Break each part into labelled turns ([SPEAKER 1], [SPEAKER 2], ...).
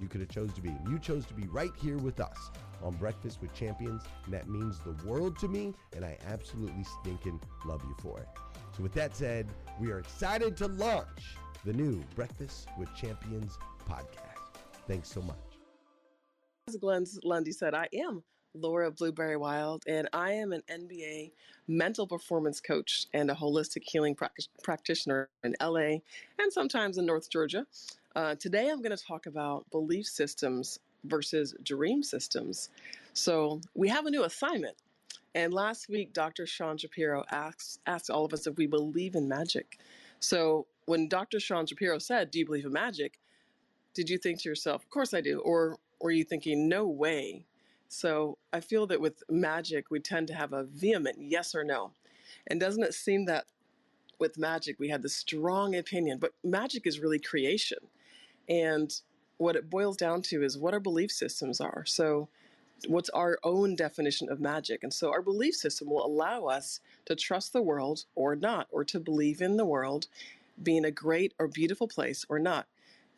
[SPEAKER 1] you could have chose to be. You chose to be right here with us on Breakfast with Champions, and that means the world to me, and I absolutely stinking love you for it. So with that said, we are excited to launch the new Breakfast with Champions podcast. Thanks so much.
[SPEAKER 2] As Glenn Lundy said, I am Laura Blueberry Wild, and I am an NBA mental performance coach and a holistic healing practitioner in LA and sometimes in North Georgia. Uh, today, I'm going to talk about belief systems versus dream systems. So, we have a new assignment. And last week, Dr. Sean Shapiro asked, asked all of us if we believe in magic. So, when Dr. Sean Shapiro said, Do you believe in magic? Did you think to yourself, Of course I do? Or were you thinking, No way? So, I feel that with magic, we tend to have a vehement yes or no. And doesn't it seem that with magic, we had the strong opinion, but magic is really creation. And what it boils down to is what our belief systems are. So, what's our own definition of magic? And so, our belief system will allow us to trust the world or not, or to believe in the world being a great or beautiful place or not.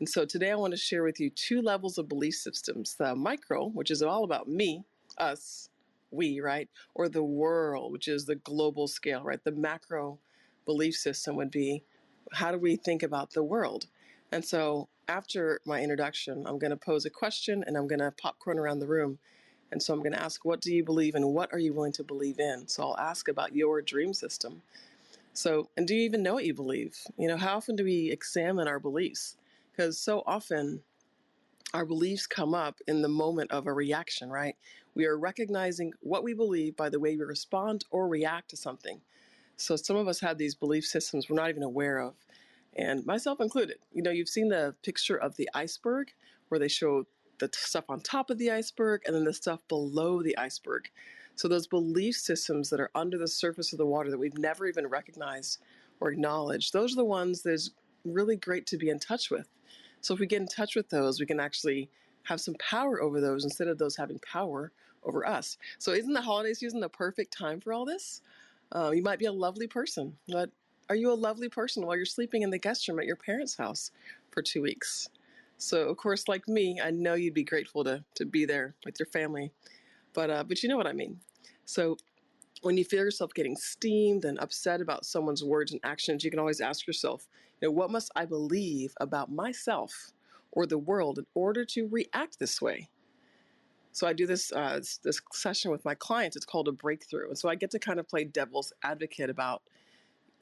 [SPEAKER 2] And so, today I want to share with you two levels of belief systems the micro, which is all about me, us, we, right? Or the world, which is the global scale, right? The macro belief system would be how do we think about the world? And so after my introduction, I'm going to pose a question and I'm going to popcorn around the room. And so I'm going to ask, what do you believe and what are you willing to believe in? So I'll ask about your dream system. So, and do you even know what you believe? You know, how often do we examine our beliefs? Because so often our beliefs come up in the moment of a reaction, right? We are recognizing what we believe by the way we respond or react to something. So some of us have these belief systems we're not even aware of, and myself included. You know, you've seen the picture of the iceberg where they show the stuff on top of the iceberg and then the stuff below the iceberg. So those belief systems that are under the surface of the water that we've never even recognized or acknowledged, those are the ones that's really great to be in touch with. So if we get in touch with those, we can actually have some power over those instead of those having power over us. So isn't the holiday season the perfect time for all this? Uh, you might be a lovely person, but are you a lovely person while you're sleeping in the guest room at your parents' house for two weeks? So, of course, like me, I know you'd be grateful to, to be there with your family, but uh, but you know what I mean. So, when you feel yourself getting steamed and upset about someone's words and actions, you can always ask yourself, you know, what must I believe about myself or the world in order to react this way? So I do this uh, this session with my clients. It's called a breakthrough, and so I get to kind of play devil's advocate about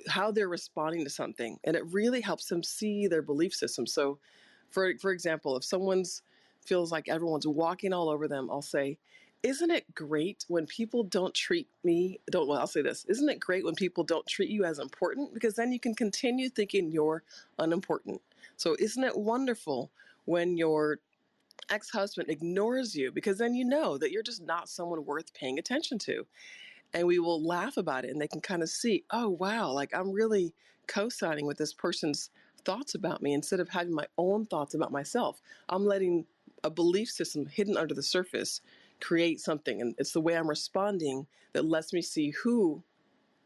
[SPEAKER 2] how they're responding to something, and it really helps them see their belief system. So, for for example, if someone's feels like everyone's walking all over them, I'll say, "Isn't it great when people don't treat me? Don't well, I'll say this: Isn't it great when people don't treat you as important? Because then you can continue thinking you're unimportant. So, isn't it wonderful when your ex husband ignores you because then you know that you're just not someone worth paying attention to. And we will laugh about it and they can kind of see, oh, wow, like I'm really co signing with this person's thoughts about me instead of having my own thoughts about myself. I'm letting a belief system hidden under the surface create something. And it's the way I'm responding that lets me see who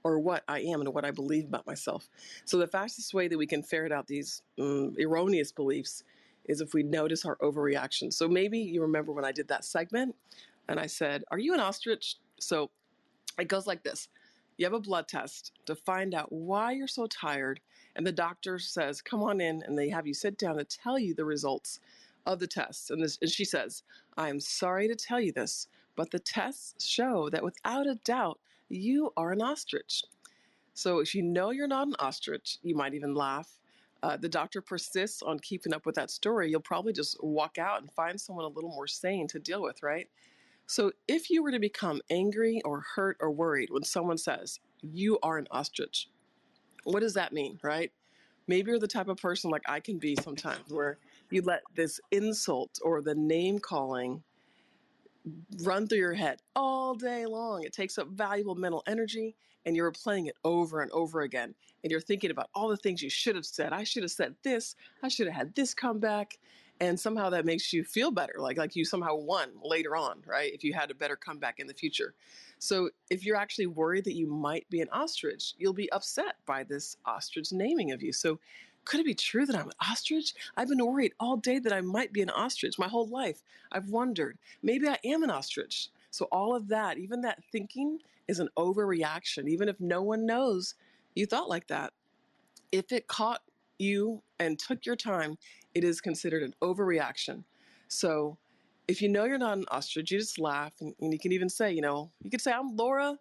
[SPEAKER 2] or what I am and what I believe about myself. So, the fastest way that we can ferret out these um, erroneous beliefs is if we notice our overreaction. So maybe you remember when I did that segment and I said, Are you an ostrich? So it goes like this You have a blood test to find out why you're so tired, and the doctor says, Come on in, and they have you sit down to tell you the results of the test. And, this, and she says, I am sorry to tell you this, but the tests show that without a doubt, you are an ostrich. So if you know you're not an ostrich, you might even laugh uh, the doctor persists on keeping up with that story, you'll probably just walk out and find someone a little more sane to deal with, right? So if you were to become angry or hurt or worried when someone says, you are an ostrich, what does that mean, right? Maybe you're the type of person like I can be sometimes where you let this insult or the name calling run through your head all day long. It takes up valuable mental energy and you're playing it over and over again. And you're thinking about all the things you should have said. I should have said this. I should have had this come back. And somehow that makes you feel better, like like you somehow won later on, right? If you had a better comeback in the future. So if you're actually worried that you might be an ostrich, you'll be upset by this ostrich naming of you. So could it be true that I'm an ostrich? I've been worried all day that I might be an ostrich my whole life. I've wondered, maybe I am an ostrich. So all of that, even that thinking is an overreaction, even if no one knows you thought like that. If it caught you and took your time, it is considered an overreaction. So if you know you're not an ostrich, you just laugh and, and you can even say, you know, you could say, I'm Laura,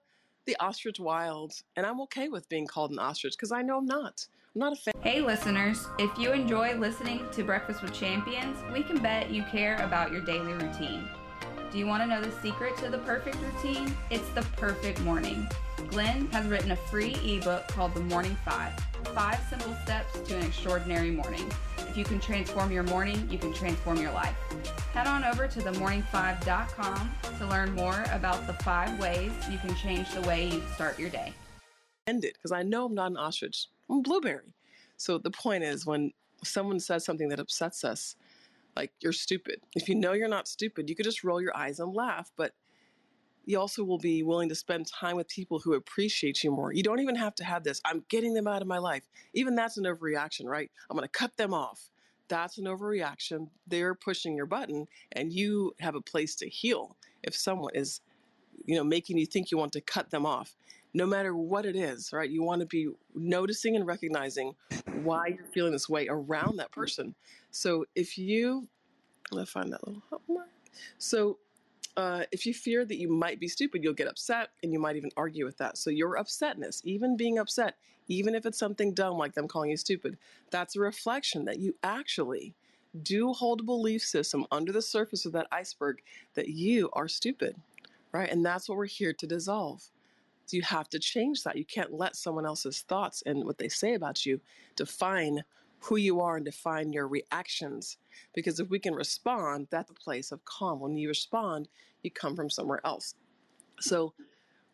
[SPEAKER 2] the ostrich wild, and I'm okay with being called an ostrich because I know I'm not. I'm not a fan.
[SPEAKER 3] Hey, listeners, if you enjoy listening to Breakfast with Champions, we can bet you care about your daily routine. Do you want to know the secret to the perfect routine? It's the perfect morning. Glenn has written a free ebook called The Morning Five Five Simple Steps to an Extraordinary Morning. If you can transform your morning, you can transform your life. Head on over to themorning5.com to learn more about the five ways you can change the way you start your day.
[SPEAKER 2] Ended because I know I'm not an ostrich. I'm a blueberry. So the point is when someone says something that upsets us, like you're stupid. If you know you're not stupid, you could just roll your eyes and laugh, but you also will be willing to spend time with people who appreciate you more. You don't even have to have this, I'm getting them out of my life. Even that's an overreaction, right? I'm going to cut them off. That's an overreaction. They're pushing your button and you have a place to heal if someone is you know making you think you want to cut them off. No matter what it is, right? You want to be noticing and recognizing why you're feeling this way around that person. So if you, let's find that little mark. So uh, if you fear that you might be stupid, you'll get upset and you might even argue with that. So your upsetness, even being upset, even if it's something dumb like them calling you stupid, that's a reflection that you actually do hold a belief system under the surface of that iceberg that you are stupid, right? And that's what we're here to dissolve. You have to change that. You can't let someone else's thoughts and what they say about you define who you are and define your reactions. Because if we can respond, that's a place of calm. When you respond, you come from somewhere else. So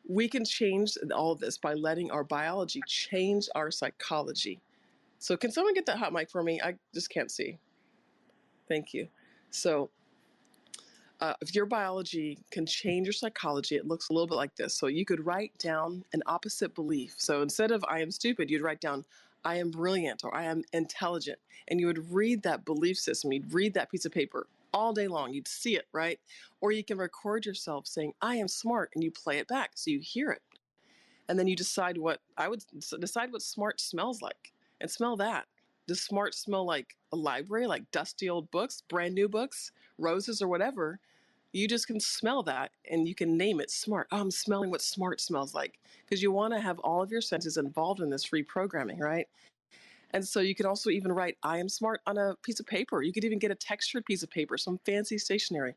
[SPEAKER 2] we can change all of this by letting our biology change our psychology. So can someone get that hot mic for me? I just can't see. Thank you. So, uh, if your biology can change your psychology, it looks a little bit like this. So, you could write down an opposite belief. So, instead of I am stupid, you'd write down I am brilliant or I am intelligent. And you would read that belief system, you'd read that piece of paper all day long. You'd see it, right? Or you can record yourself saying, I am smart, and you play it back so you hear it. And then you decide what I would decide what smart smells like and smell that. Does smart smell like a library, like dusty old books, brand new books, roses, or whatever? You just can smell that and you can name it smart. Oh, I'm smelling what smart smells like because you want to have all of your senses involved in this reprogramming, right? And so you can also even write I am smart on a piece of paper. You could even get a textured piece of paper, some fancy stationery.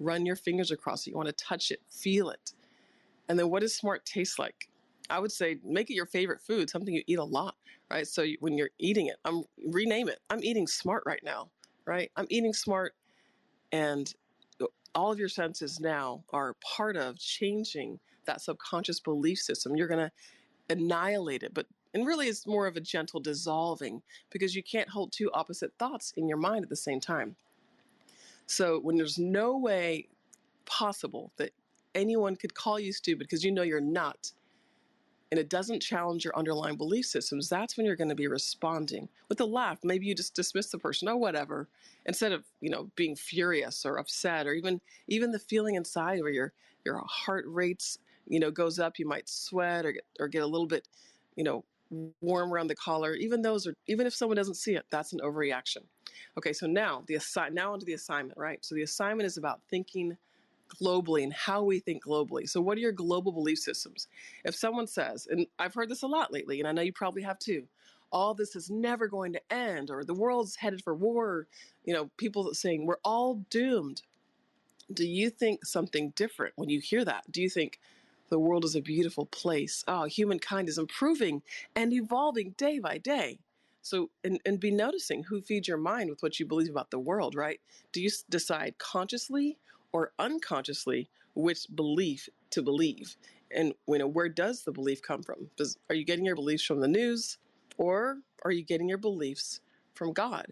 [SPEAKER 2] Run your fingers across it. You want to touch it, feel it. And then what does smart taste like? I would say make it your favorite food, something you eat a lot, right? So you, when you're eating it, I'm rename it. I'm eating smart right now, right? I'm eating smart, and all of your senses now are part of changing that subconscious belief system. You're going to annihilate it, but and really it's more of a gentle dissolving because you can't hold two opposite thoughts in your mind at the same time. So when there's no way possible that anyone could call you stupid because you know you're not, and it doesn't challenge your underlying belief systems, that's when you're going to be responding with a laugh. Maybe you just dismiss the person, oh whatever, instead of you know being furious or upset or even even the feeling inside where your your heart rates you know goes up, you might sweat or get, or get a little bit you know warm around the collar. Even those are even if someone doesn't see it, that's an overreaction. Okay, so now the assi- now onto the assignment, right? So the assignment is about thinking globally and how we think globally. So, what are your global belief systems? If someone says, and I've heard this a lot lately, and I know you probably have too, all this is never going to end, or the world's headed for war, you know, people saying we're all doomed. Do you think something different when you hear that? Do you think the world is a beautiful place? Oh, humankind is improving and evolving day by day. So, and, and be noticing who feeds your mind with what you believe about the world, right? Do you decide consciously or unconsciously which belief to believe. And you know, where does the belief come from? Does, are you getting your beliefs from the news or are you getting your beliefs from God?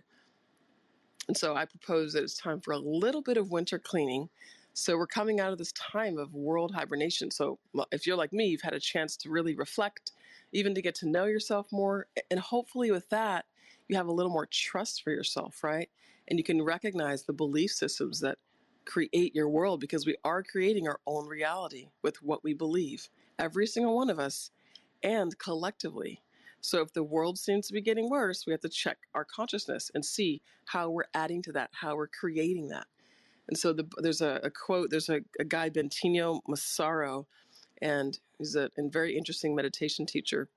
[SPEAKER 2] And so I propose that it's time for a little bit of winter cleaning. So we're coming out of this time of world hibernation. So if you're like me, you've had a chance to really reflect, even to get to know yourself more. And hopefully, with that, you have a little more trust for yourself, right? And you can recognize the belief systems that create your world because we are creating our own reality with what we believe, every single one of us, and collectively. So if the world seems to be getting worse, we have to check our consciousness and see how we're adding to that, how we're creating that. And so the, there's a, a, quote, there's a, a guy, Bentinho Massaro, and he's a, a very interesting meditation teacher.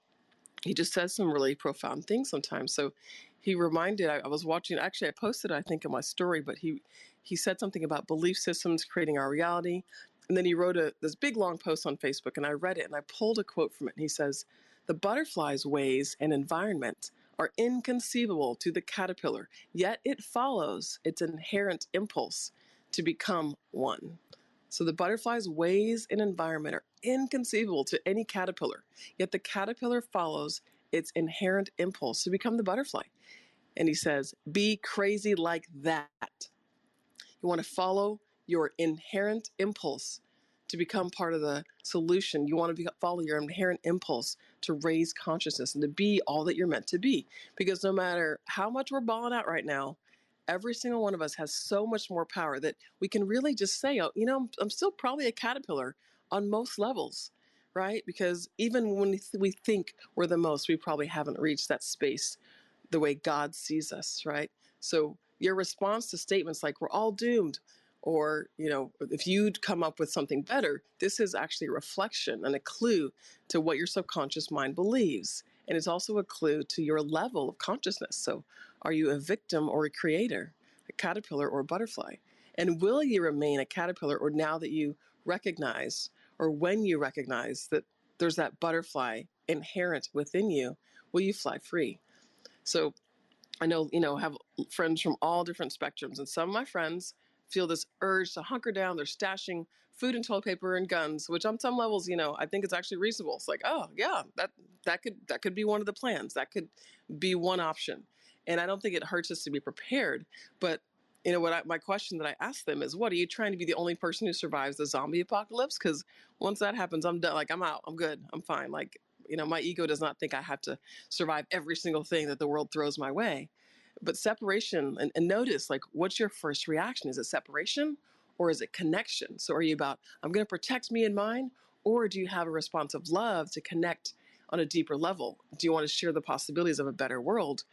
[SPEAKER 2] He just says some really profound things sometimes. So he reminded, I, I was watching, actually, I posted, I think, in my story, but he, he said something about belief systems creating our reality. And then he wrote a, this big long post on Facebook, and I read it and I pulled a quote from it. And he says, The butterfly's ways and environment are inconceivable to the caterpillar, yet it follows its inherent impulse to become one. So the butterfly's ways and environment are inconceivable to any caterpillar, yet the caterpillar follows its inherent impulse to become the butterfly. And he says, Be crazy like that. You want to follow your inherent impulse to become part of the solution. You want to be, follow your inherent impulse to raise consciousness and to be all that you're meant to be. Because no matter how much we're balling out right now, every single one of us has so much more power that we can really just say, oh, you know, I'm, I'm still probably a caterpillar on most levels, right? Because even when we think we're the most, we probably haven't reached that space the way God sees us, right? So your response to statements like we're all doomed or you know if you'd come up with something better this is actually a reflection and a clue to what your subconscious mind believes and it's also a clue to your level of consciousness. So are you a victim or a creator a caterpillar or a butterfly? And will you remain a caterpillar or now that you recognize or when you recognize that there's that butterfly inherent within you will you fly free? So I know, you know, have friends from all different spectrums, and some of my friends feel this urge to hunker down. They're stashing food and toilet paper and guns, which on some levels, you know, I think it's actually reasonable. It's like, oh yeah, that that could that could be one of the plans. That could be one option. And I don't think it hurts us to be prepared. But you know what? I, my question that I ask them is, what are you trying to be the only person who survives the zombie apocalypse? Because once that happens, I'm done. Like I'm out. I'm good. I'm fine. Like you know, my ego does not think I have to survive every single thing that the world throws my way. But separation, and, and notice, like, what's your first reaction? Is it separation or is it connection? So are you about, I'm going to protect me and mine? Or do you have a response of love to connect on a deeper level? Do you want to share the possibilities of a better world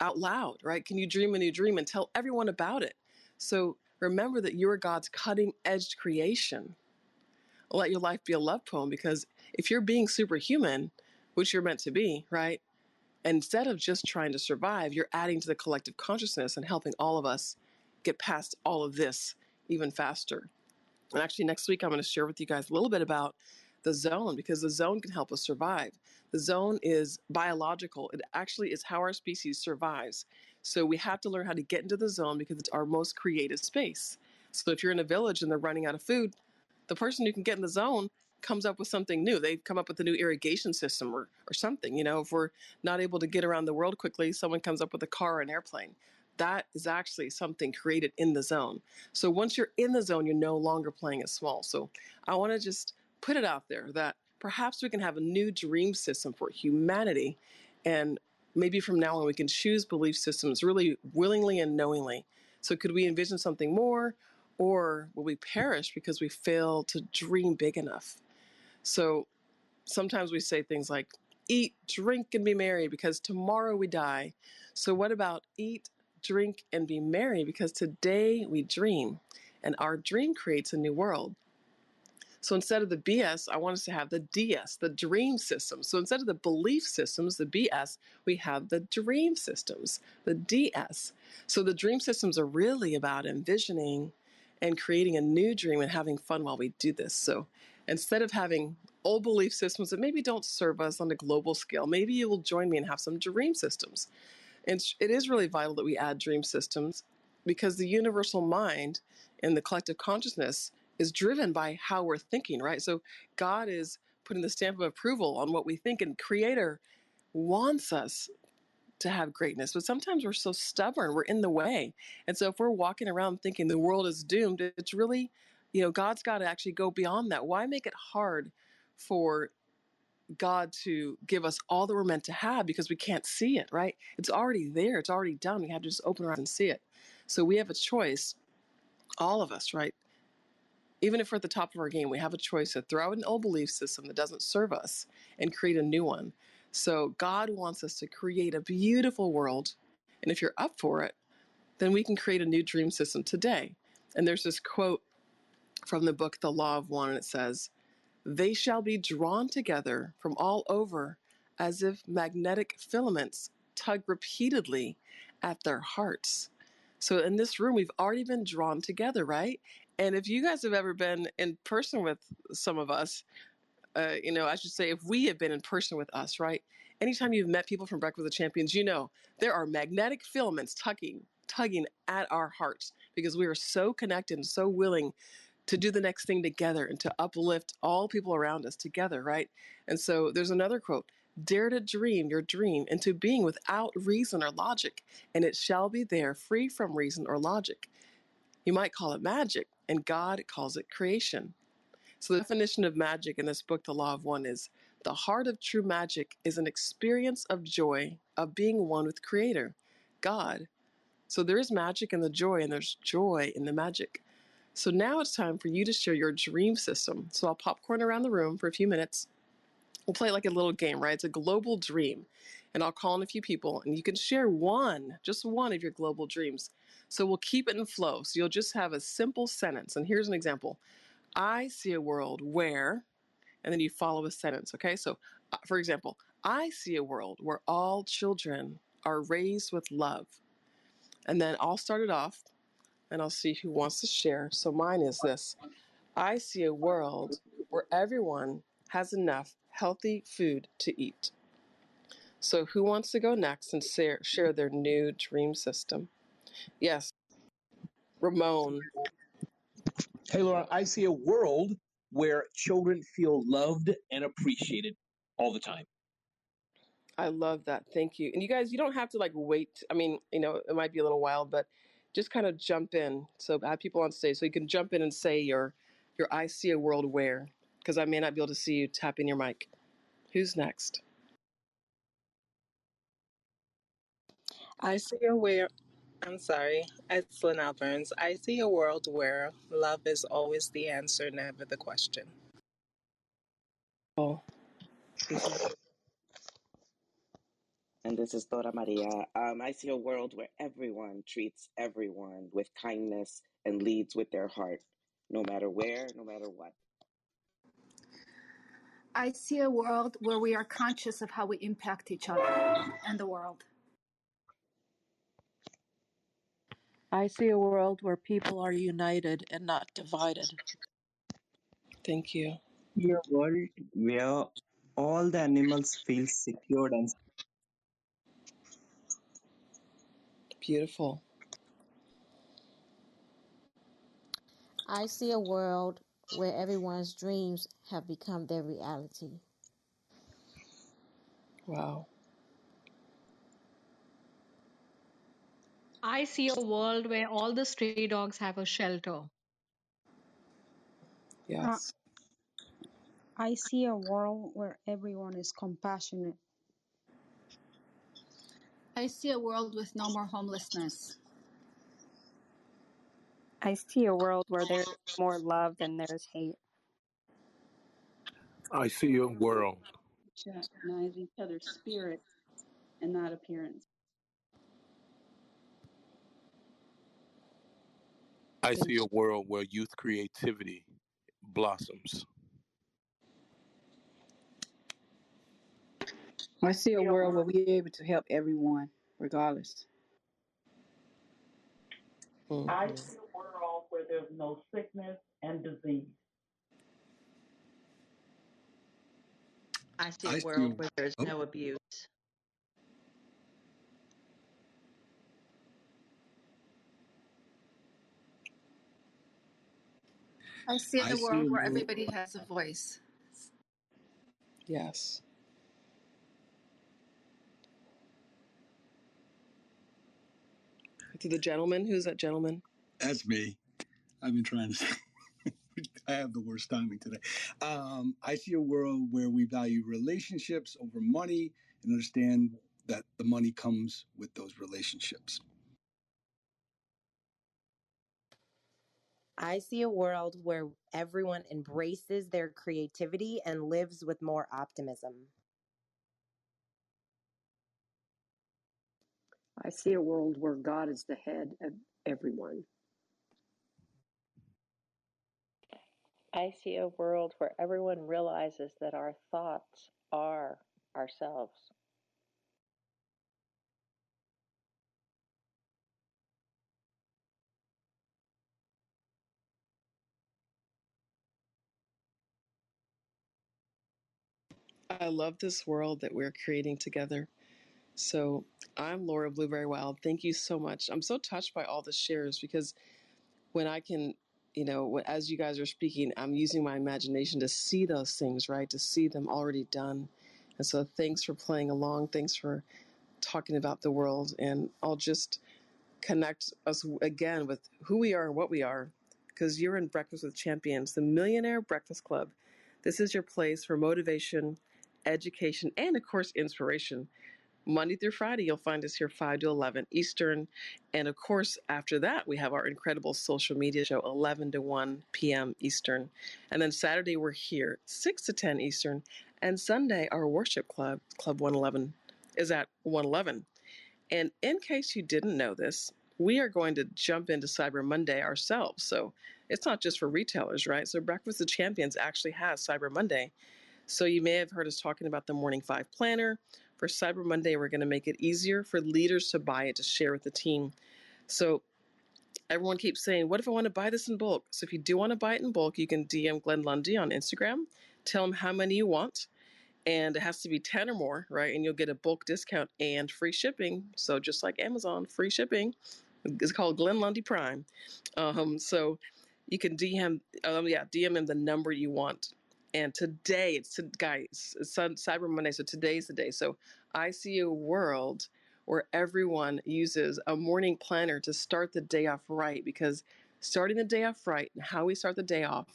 [SPEAKER 2] out loud, right? Can you dream a new dream and tell everyone about it? So remember that you're God's cutting edge creation. Let your life be a love poem because if you're being superhuman, which you're meant to be, right? Instead of just trying to survive, you're adding to the collective consciousness and helping all of us get past all of this even faster. And actually, next week, I'm going to share with you guys a little bit about the zone because the zone can help us survive. The zone is biological, it actually is how our species survives. So we have to learn how to get into the zone because it's our most creative space. So if you're in a village and they're running out of food, the person who can get in the zone comes up with something new. They come up with a new irrigation system or, or something. You know, if we're not able to get around the world quickly, someone comes up with a car or an airplane. That is actually something created in the zone. So once you're in the zone, you're no longer playing it small. So I want to just put it out there that perhaps we can have a new dream system for humanity. And maybe from now on, we can choose belief systems really willingly and knowingly. So could we envision something more? Or will we perish because we fail to dream big enough? So sometimes we say things like, eat, drink, and be merry because tomorrow we die. So, what about eat, drink, and be merry because today we dream and our dream creates a new world? So instead of the BS, I want us to have the DS, the dream system. So instead of the belief systems, the BS, we have the dream systems, the DS. So the dream systems are really about envisioning and creating a new dream and having fun while we do this. So instead of having old belief systems that maybe don't serve us on a global scale, maybe you will join me and have some dream systems. And it is really vital that we add dream systems because the universal mind and the collective consciousness is driven by how we're thinking, right? So God is putting the stamp of approval on what we think, and Creator wants us to have greatness. But sometimes we're so stubborn, we're in the way. And so if we're walking around thinking the world is doomed, it's really you know, God's got to actually go beyond that. Why make it hard for God to give us all that we're meant to have because we can't see it, right? It's already there, it's already done. We have to just open our eyes and see it. So we have a choice, all of us, right? Even if we're at the top of our game, we have a choice to throw out an old belief system that doesn't serve us and create a new one. So God wants us to create a beautiful world. And if you're up for it, then we can create a new dream system today. And there's this quote from the book The Law of One, and it says, They shall be drawn together from all over as if magnetic filaments tug repeatedly at their hearts. So in this room, we've already been drawn together, right? And if you guys have ever been in person with some of us, uh, you know, I should say, if we have been in person with us, right? Anytime you've met people from Breakfast with Champions, you know there are magnetic filaments tugging, tugging at our hearts because we are so connected and so willing to do the next thing together and to uplift all people around us together, right? And so there's another quote Dare to dream your dream into being without reason or logic, and it shall be there free from reason or logic. You might call it magic, and God calls it creation. So, the definition of magic in this book, The Law of One, is the heart of true magic is an experience of joy of being one with Creator, God. So, there is magic in the joy, and there's joy in the magic. So now it's time for you to share your dream system. So I'll popcorn around the room for a few minutes. we'll play like a little game, right? It's a global dream. And I'll call on a few people and you can share one, just one of your global dreams. So we'll keep it in flow. So you'll just have a simple sentence. And here's an example I see a world where, and then you follow a sentence, okay? So, uh, for example, I see a world where all children are raised with love. And then I'll start it off and I'll see who wants to share. So mine is this I see a world where everyone has enough healthy food to eat. So, who wants to go next and share, share their new dream system? Yes, Ramon.
[SPEAKER 4] Hey, Laura, I see a world where children feel loved and appreciated all the time.
[SPEAKER 2] I love that. Thank you. And you guys, you don't have to like wait. I mean, you know, it might be a little wild, but just kind of jump in. So I have people on stage, so you can jump in and say your your I see a world where, because I may not be able to see you tapping your mic. Who's next?
[SPEAKER 5] I see a where I'm sorry, it's Lynelle Burns. I see a world where love is always the answer, never the question.
[SPEAKER 2] Oh, mm-hmm.
[SPEAKER 6] And this is Dora Maria. Um, I see a world where everyone treats everyone with kindness and leads with their heart, no matter where, no matter what.
[SPEAKER 7] I see a world where we are conscious of how we impact each other and the world.
[SPEAKER 8] I see a world where people are united and not divided.
[SPEAKER 2] thank you.
[SPEAKER 9] a world where all the animals feel secure and
[SPEAKER 2] Beautiful.
[SPEAKER 10] I see a world where everyone's dreams have become their reality.
[SPEAKER 2] Wow.
[SPEAKER 11] I see a world where all the stray dogs have a shelter.
[SPEAKER 12] Uh,
[SPEAKER 2] Yes.
[SPEAKER 12] I see a world where everyone is compassionate.
[SPEAKER 7] I see a world with no more homelessness.
[SPEAKER 13] I see a world where there's more love than there's hate.
[SPEAKER 14] I see a world.
[SPEAKER 15] recognize each other's spirit and not appearance.
[SPEAKER 14] I see a world where youth creativity blossoms.
[SPEAKER 16] I see a world where we're able to help everyone, regardless. Mm-hmm.
[SPEAKER 17] I see a world where there's no sickness and disease.
[SPEAKER 18] I see
[SPEAKER 17] I
[SPEAKER 18] a
[SPEAKER 17] see-
[SPEAKER 18] world where there's
[SPEAKER 17] oh.
[SPEAKER 18] no abuse.
[SPEAKER 7] I see
[SPEAKER 17] I
[SPEAKER 7] a
[SPEAKER 17] see
[SPEAKER 7] world
[SPEAKER 17] a
[SPEAKER 7] where
[SPEAKER 17] world-
[SPEAKER 7] everybody has a voice.
[SPEAKER 2] Yes. To the gentleman, who's that gentleman?
[SPEAKER 19] That's me. I've been trying to. Say. I have the worst timing today. Um, I see a world where we value relationships over money and understand that the money comes with those relationships.
[SPEAKER 20] I see a world where everyone embraces their creativity and lives with more optimism.
[SPEAKER 21] I see a world where God is the head of everyone.
[SPEAKER 22] I see a world where everyone realizes that our thoughts are ourselves.
[SPEAKER 2] I love this world that we're creating together. So I'm Laura Blueberry Wild. Thank you so much. I'm so touched by all the shares because when I can, you know, as you guys are speaking, I'm using my imagination to see those things, right? To see them already done. And so thanks for playing along. Thanks for talking about the world. And I'll just connect us again with who we are and what we are because you're in Breakfast with Champions, the Millionaire Breakfast Club. This is your place for motivation, education, and of course, inspiration. Monday through Friday, you'll find us here 5 to 11 Eastern. And of course, after that, we have our incredible social media show 11 to 1 p.m. Eastern. And then Saturday, we're here 6 to 10 Eastern And Sunday, our worship club, Club 111, is at 111. And in case you didn't know this, we are going to jump into Cyber Monday ourselves. So it's not just for retailers, right? So Breakfast of Champions actually has Cyber Monday. So you may have heard us talking about the Morning Five Planner. For Cyber Monday, we're going to make it easier for leaders to buy it to share with the team. So everyone keeps saying, What if I want to buy this in bulk? So if you do want to buy it in bulk, you can DM Glenn Lundy on Instagram, tell him how many you want, and it has to be 10 or more, right? And you'll get a bulk discount and free shipping. So just like Amazon, free shipping. It's called Glenn Lundy Prime. Um, so you can DM, um, yeah, DM him the number you want. And today, it's guys, Cyber Monday, so today's the day. So I see a world where everyone uses a morning planner to start the day off right because starting the day off right and how we start the day off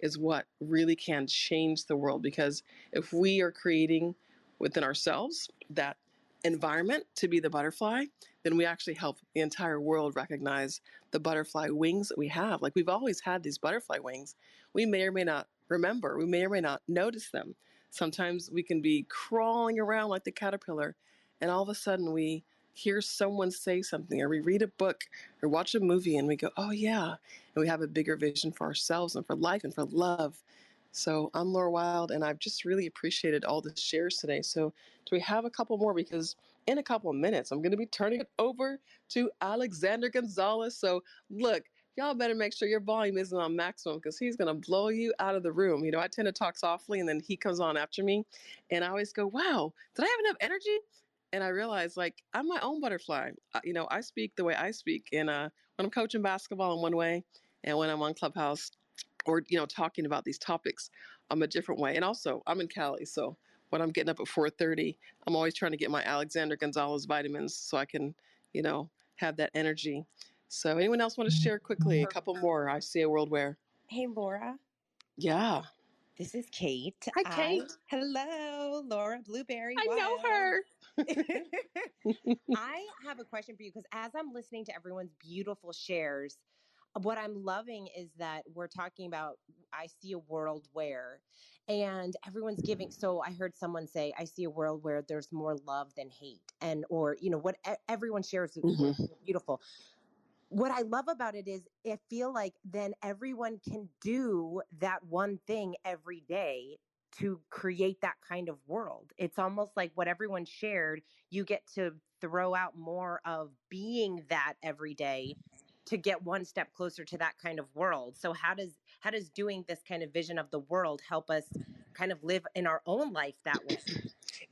[SPEAKER 2] is what really can change the world. Because if we are creating within ourselves that environment to be the butterfly, then we actually help the entire world recognize the butterfly wings that we have. Like we've always had these butterfly wings. We may or may not remember, we may or may not notice them. Sometimes we can be crawling around like the caterpillar, and all of a sudden we hear someone say something, or we read a book, or watch a movie, and we go, oh yeah. And we have a bigger vision for ourselves and for life and for love. So I'm Laura Wild, and I've just really appreciated all the shares today. So do we have a couple more? Because in a couple of minutes, I'm going to be turning it over to Alexander Gonzalez. So look, y'all better make sure your volume isn't on maximum because he's going to blow you out of the room. You know, I tend to talk softly, and then he comes on after me, and I always go, "Wow, did I have enough energy?" And I realize, like, I'm my own butterfly. You know, I speak the way I speak, and uh, when I'm coaching basketball, I'm one way, and when I'm on Clubhouse, or you know talking about these topics i'm a different way and also i'm in cali so when i'm getting up at 4.30 i'm always trying to get my alexander gonzalez vitamins so i can you know have that energy so anyone else want to share quickly a couple more? I see a world where
[SPEAKER 20] Hey, Laura.
[SPEAKER 2] yeah.
[SPEAKER 20] This is Kate.
[SPEAKER 2] hi
[SPEAKER 20] I
[SPEAKER 2] kate.
[SPEAKER 20] Hello, Laura Blueberry.
[SPEAKER 2] i know her.
[SPEAKER 20] I have a question for you because as I'm listening to everyone's beautiful shares, what I'm loving is that we're talking about I see a world where and everyone's giving so I heard someone say I see a world where there's more love than hate and or you know what everyone shares is
[SPEAKER 2] hmm
[SPEAKER 20] beautiful what I love about it is I feel like then everyone can do that one thing every day to create that kind of world. It's almost like what everyone shared, you get to throw out more of being that every day to get one step closer to that kind of world. So how does how does doing this kind of vision of the world help us kind of live in our own life that way?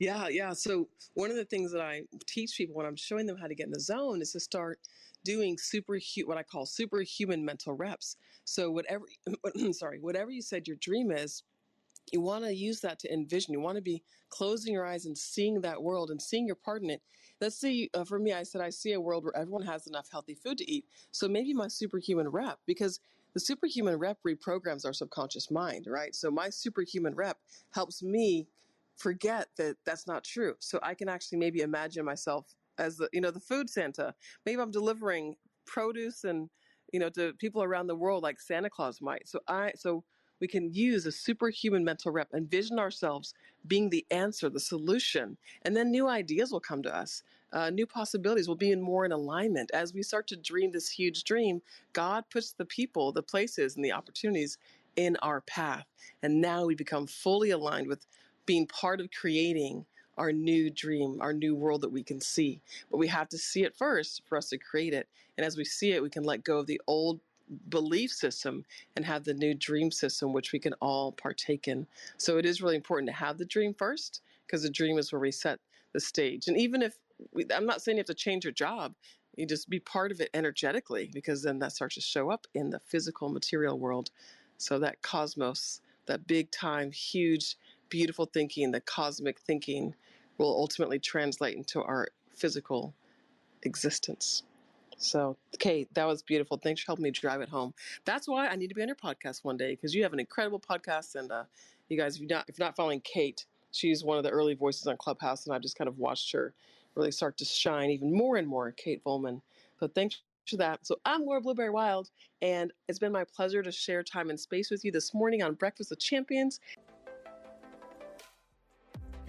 [SPEAKER 2] Yeah, yeah. So one of the things that I teach people when I'm showing them how to get in the zone is to start doing super what I call superhuman mental reps. So whatever, sorry, whatever you said your dream is, you want to use that to envision. You want to be closing your eyes and seeing that world and seeing your part in it. Let's see, uh, for me, I said I see a world where everyone has enough healthy food to eat. So maybe my superhuman rep, because the superhuman rep reprograms our subconscious mind, right? So my superhuman rep helps me forget that that's not true. So I can actually maybe imagine myself as the, you know, the food Santa. Maybe I'm delivering produce and, you know, to people around the world like Santa Claus might. So I, so we can use a superhuman mental rep, envision ourselves being the answer, the solution, and then new ideas will come to us. Uh, new possibilities will be in more in alignment. As we start to dream this huge dream, God puts the people, the places, and the opportunities in our path. And now we become fully aligned with being part of creating our new dream, our new world that we can see. But we have to see it first for us to create it. And as we see it, we can let go of the old belief system and have the new dream system, which we can all partake in. So it is really important to have the dream first, because the dream is where we set the stage. And even if we, I'm not saying you have to change your job, you just be part of it energetically, because then that starts to show up in the physical material world. So that cosmos, that big time, huge, beautiful thinking, the cosmic thinking, will ultimately translate into our physical existence. So, Kate, that was beautiful. Thanks for helping me drive it home. That's why I need to be on your podcast one day because you have an incredible podcast. And uh, you guys, if you're not if you're not following Kate, she's one of the early voices on Clubhouse, and I've just kind of watched her really start to shine even more and more. Kate Volman. So thanks for that. So I'm Laura Blueberry Wild, and it's been my pleasure to share time and space with you this morning on Breakfast with Champions.